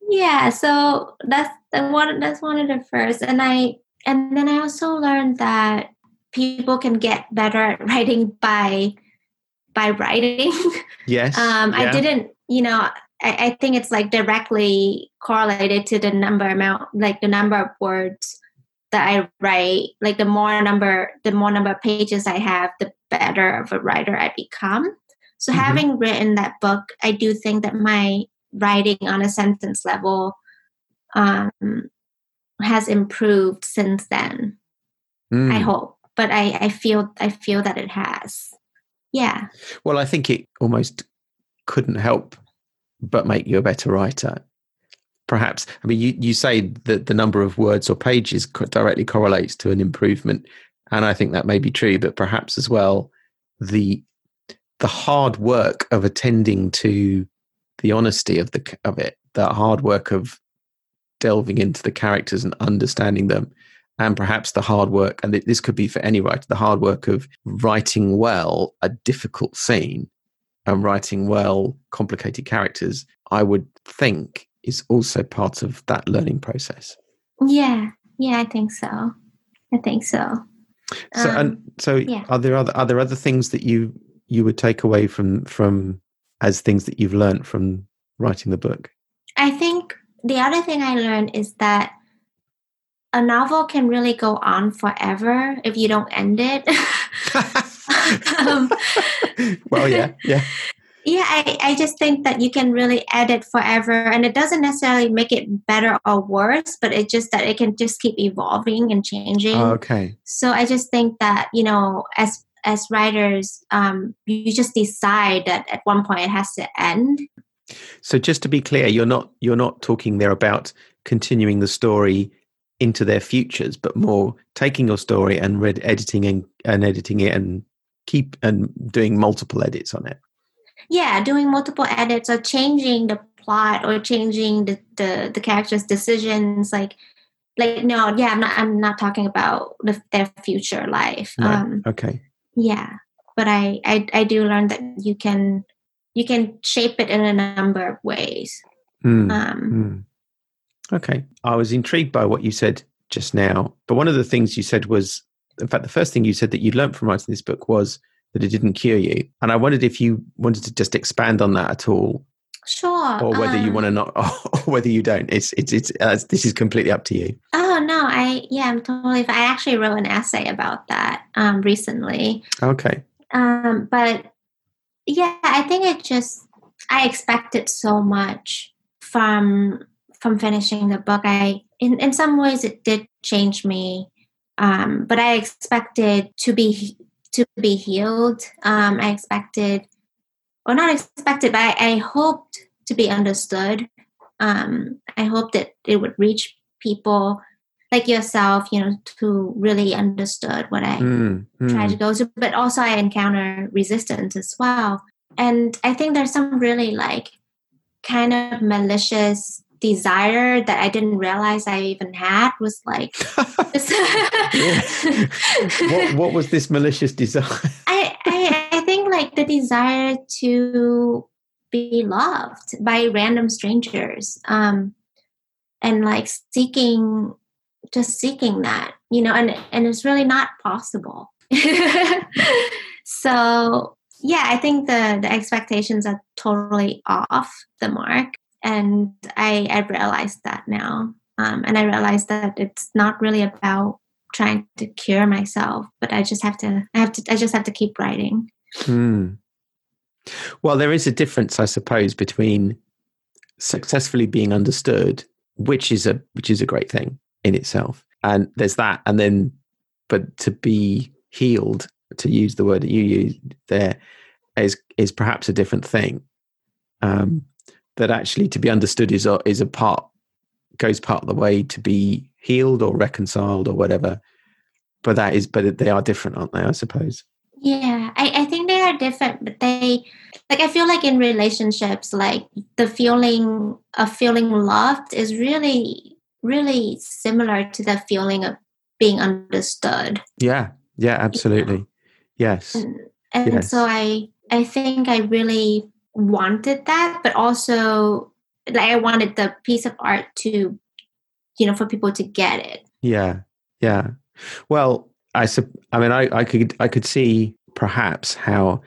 yeah, so that's one that's one of the first. And I and then I also learned that people can get better at writing by by writing. Yes. um, yeah. I didn't, you know, I, I think it's like directly correlated to the number amount, like the number of words that I write. Like the more number, the more number of pages I have, the better of a writer I become. So mm-hmm. having written that book, I do think that my writing on a sentence level um, has improved since then. Mm. I hope, but I, I feel I feel that it has. Yeah. Well, I think it almost couldn't help but make you a better writer. Perhaps i mean you, you say that the number of words or pages directly correlates to an improvement and i think that may be true but perhaps as well the the hard work of attending to the honesty of the of it the hard work of delving into the characters and understanding them and perhaps the hard work and this could be for any writer the hard work of writing well a difficult scene and writing well complicated characters, I would think is also part of that learning process. Yeah, yeah, I think so. I think so. So um, and so yeah. are there other are there other things that you you would take away from from as things that you've learned from writing the book? I think the other thing I learned is that a novel can really go on forever if you don't end it. um, well, yeah, yeah. Yeah, I, I just think that you can really edit forever and it doesn't necessarily make it better or worse, but it just that it can just keep evolving and changing. Oh, okay. So I just think that, you know, as as writers, um, you just decide that at one point it has to end. So just to be clear, you're not you're not talking there about continuing the story into their futures, but more taking your story and read, editing and, and editing it and keep and doing multiple edits on it. Yeah, doing multiple edits or changing the plot or changing the, the, the characters' decisions. Like, like no, yeah, I'm not. I'm not talking about the, their future life. Um, okay. Yeah, but I, I I do learn that you can you can shape it in a number of ways. Mm. Um, mm. Okay. I was intrigued by what you said just now. But one of the things you said was, in fact, the first thing you said that you learned from writing this book was that it didn't cure you. And I wondered if you wanted to just expand on that at all. Sure. Or whether um, you want to not, or whether you don't. It's, it's, it's, uh, this is completely up to you. Oh, no. I, yeah, I'm totally, I actually wrote an essay about that um, recently. Okay. Um, but yeah, I think it just, I expected so much from from finishing the book. I in, in some ways it did change me. Um, but I expected to be to be healed. Um, I expected or not expected, but I, I hoped to be understood. Um, I hoped that it would reach people like yourself, you know, who really understood what I mm, mm. tried to go to. But also, I encounter resistance as well. And I think there's some really like kind of malicious desire that I didn't realize I even had was like. what, what was this malicious desire? I, I, I think like the desire to be loved by random strangers um, and like seeking just seeking that you know and and it's really not possible so yeah i think the the expectations are totally off the mark and I, I realized that now. Um, and I realized that it's not really about trying to cure myself, but I just have to, I have to, I just have to keep writing. Hmm. Well, there is a difference, I suppose, between successfully being understood, which is a which is a great thing in itself, and there's that, and then, but to be healed, to use the word that you use there, is is perhaps a different thing. Um, that actually to be understood is a, is a part goes part of the way to be healed or reconciled or whatever. But that is but they are different aren't they i suppose? Yeah I, I think they are different but they like i feel like in relationships like the feeling of feeling loved is really really similar to the feeling of being understood. Yeah yeah absolutely. Yeah. yes. And, and yes. so i i think i really wanted that, but also like I wanted the piece of art to, you know, for people to get it. Yeah, yeah. Well, I I mean, I, I could I could see perhaps how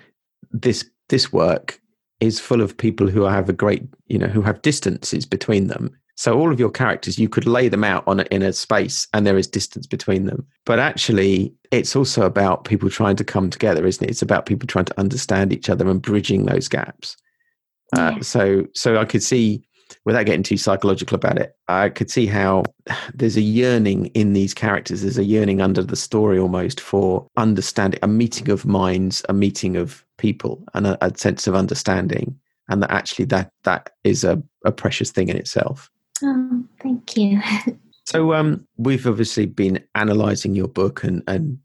this this work is full of people who have a great, you know, who have distances between them. So all of your characters, you could lay them out on a, in a space, and there is distance between them. But actually, it's also about people trying to come together, isn't it? It's about people trying to understand each other and bridging those gaps. Uh, yeah. So, so I could see, without getting too psychological about it, I could see how there's a yearning in these characters. There's a yearning under the story almost for understanding, a meeting of minds, a meeting of people, and a, a sense of understanding, and that actually that that is a, a precious thing in itself. Oh, thank you. so um, we've obviously been analysing your book and, and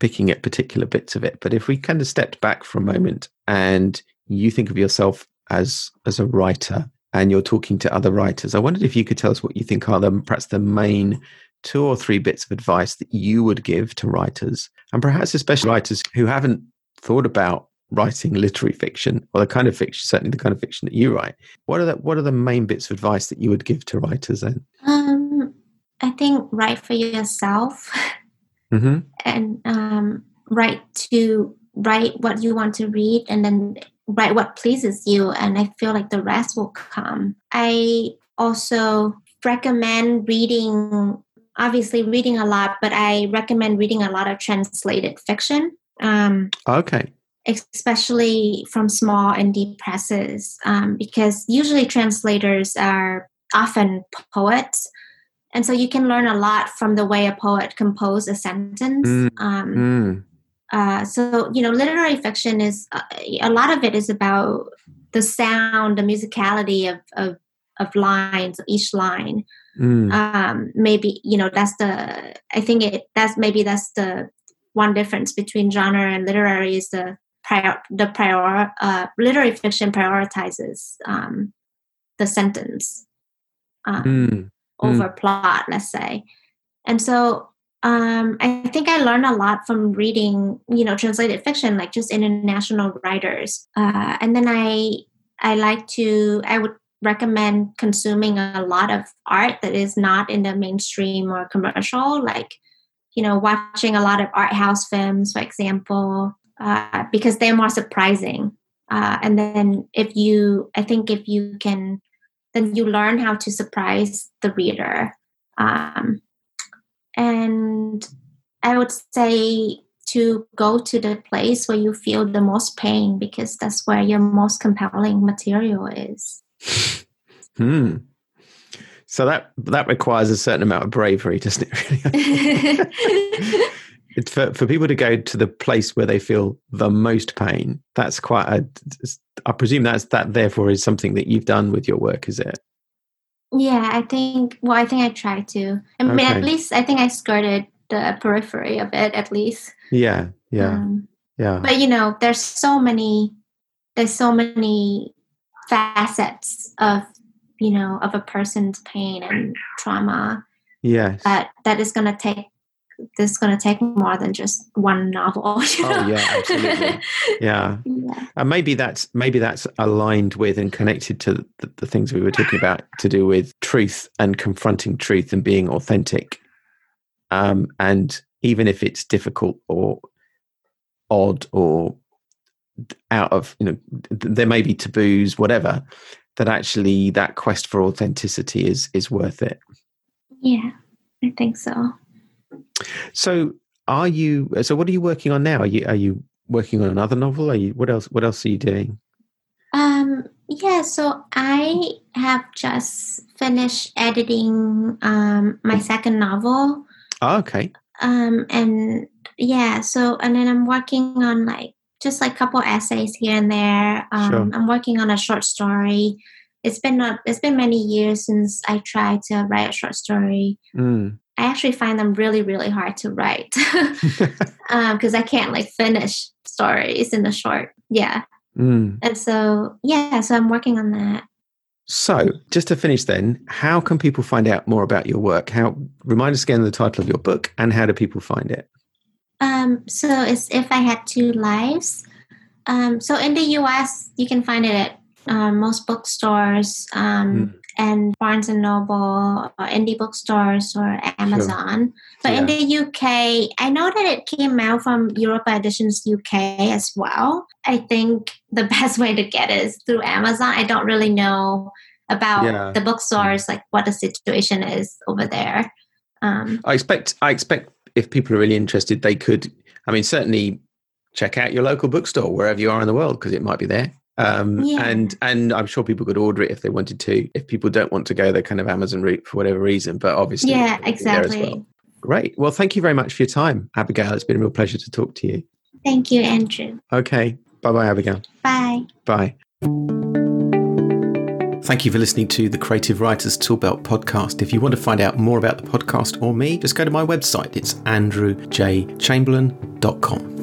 picking at particular bits of it. But if we kind of stepped back for a moment and you think of yourself as as a writer and you're talking to other writers, I wondered if you could tell us what you think are the perhaps the main two or three bits of advice that you would give to writers, and perhaps especially writers who haven't thought about writing literary fiction or the kind of fiction, certainly the kind of fiction that you write. What are the what are the main bits of advice that you would give to writers then? Um, I think write for yourself, mm-hmm. and um, write to write what you want to read, and then write what pleases you, and I feel like the rest will come. I also recommend reading obviously reading a lot, but I recommend reading a lot of translated fiction. Um, okay. Especially from small indie presses, um, because usually translators are often poets. And so you can learn a lot from the way a poet composes a sentence. Mm. Um, mm. Uh, so, you know, literary fiction is uh, a lot of it is about the sound, the musicality of, of, of lines, each line. Mm. Um, maybe you know that's the. I think it that's maybe that's the one difference between genre and literary is the prior the prior uh, literary fiction prioritizes um, the sentence um, mm. over mm. plot, let's say, and so um, I think I learned a lot from reading, you know, translated fiction, like just international writers. Uh, and then I, I like to, I would recommend consuming a lot of art that is not in the mainstream or commercial, like, you know, watching a lot of art house films, for example, uh, because they're more surprising. Uh, and then if you, I think if you can, then you learn how to surprise the reader. Um, and I would say to go to the place where you feel the most pain because that's where your most compelling material is. Hmm. So that that requires a certain amount of bravery, doesn't it? Really? it's for for people to go to the place where they feel the most pain. That's quite a. I presume that's that. Therefore, is something that you've done with your work, is it? Yeah, I think. Well, I think I tried to. I mean, okay. at least I think I skirted the periphery of it. At least. Yeah. Yeah. Um, yeah. But you know, there's so many. There's so many facets of you know of a person's pain and trauma yes that that is going to take this is going to take more than just one novel. Oh yeah absolutely. Yeah. yeah. and maybe that's maybe that's aligned with and connected to the, the things we were talking about to do with truth and confronting truth and being authentic. Um, and even if it's difficult or odd or out of you know there may be taboos whatever that actually that quest for authenticity is is worth it. Yeah i think so so are you so what are you working on now are you are you working on another novel are you what else what else are you doing um yeah so i have just finished editing um my second novel oh, okay um and yeah so and then i'm working on like just like a couple essays here and there. Um, sure. I'm working on a short story. It's been not. It's been many years since I tried to write a short story. Mm. I actually find them really, really hard to write because um, I can't like finish stories in the short. Yeah. Mm. And so, yeah, so I'm working on that. So, just to finish, then, how can people find out more about your work? How remind us again the title of your book, and how do people find it? Um, so it's if I had two lives. Um, so in the U.S., you can find it at um, most bookstores um, mm. And Barnes and Noble, or indie bookstores, or Amazon. Sure. But yeah. in the UK, I know that it came out from Europa Editions UK as well. I think the best way to get it is through Amazon. I don't really know about yeah. the bookstores, like what the situation is over there. Um, I expect I expect if people are really interested, they could. I mean, certainly check out your local bookstore wherever you are in the world because it might be there. Um, yeah. And and I'm sure people could order it if they wanted to. If people don't want to go the kind of Amazon route for whatever reason, but obviously, yeah, exactly. Well. Great. Well, thank you very much for your time, Abbigail. It's been a real pleasure to talk to you. Thank you, Andrew. Okay. Bye bye, Abbigail. Bye. Bye. Thank you for listening to the Creative Writers Toolbelt podcast. If you want to find out more about the podcast or me, just go to my website. It's andrewjchamberlain.com.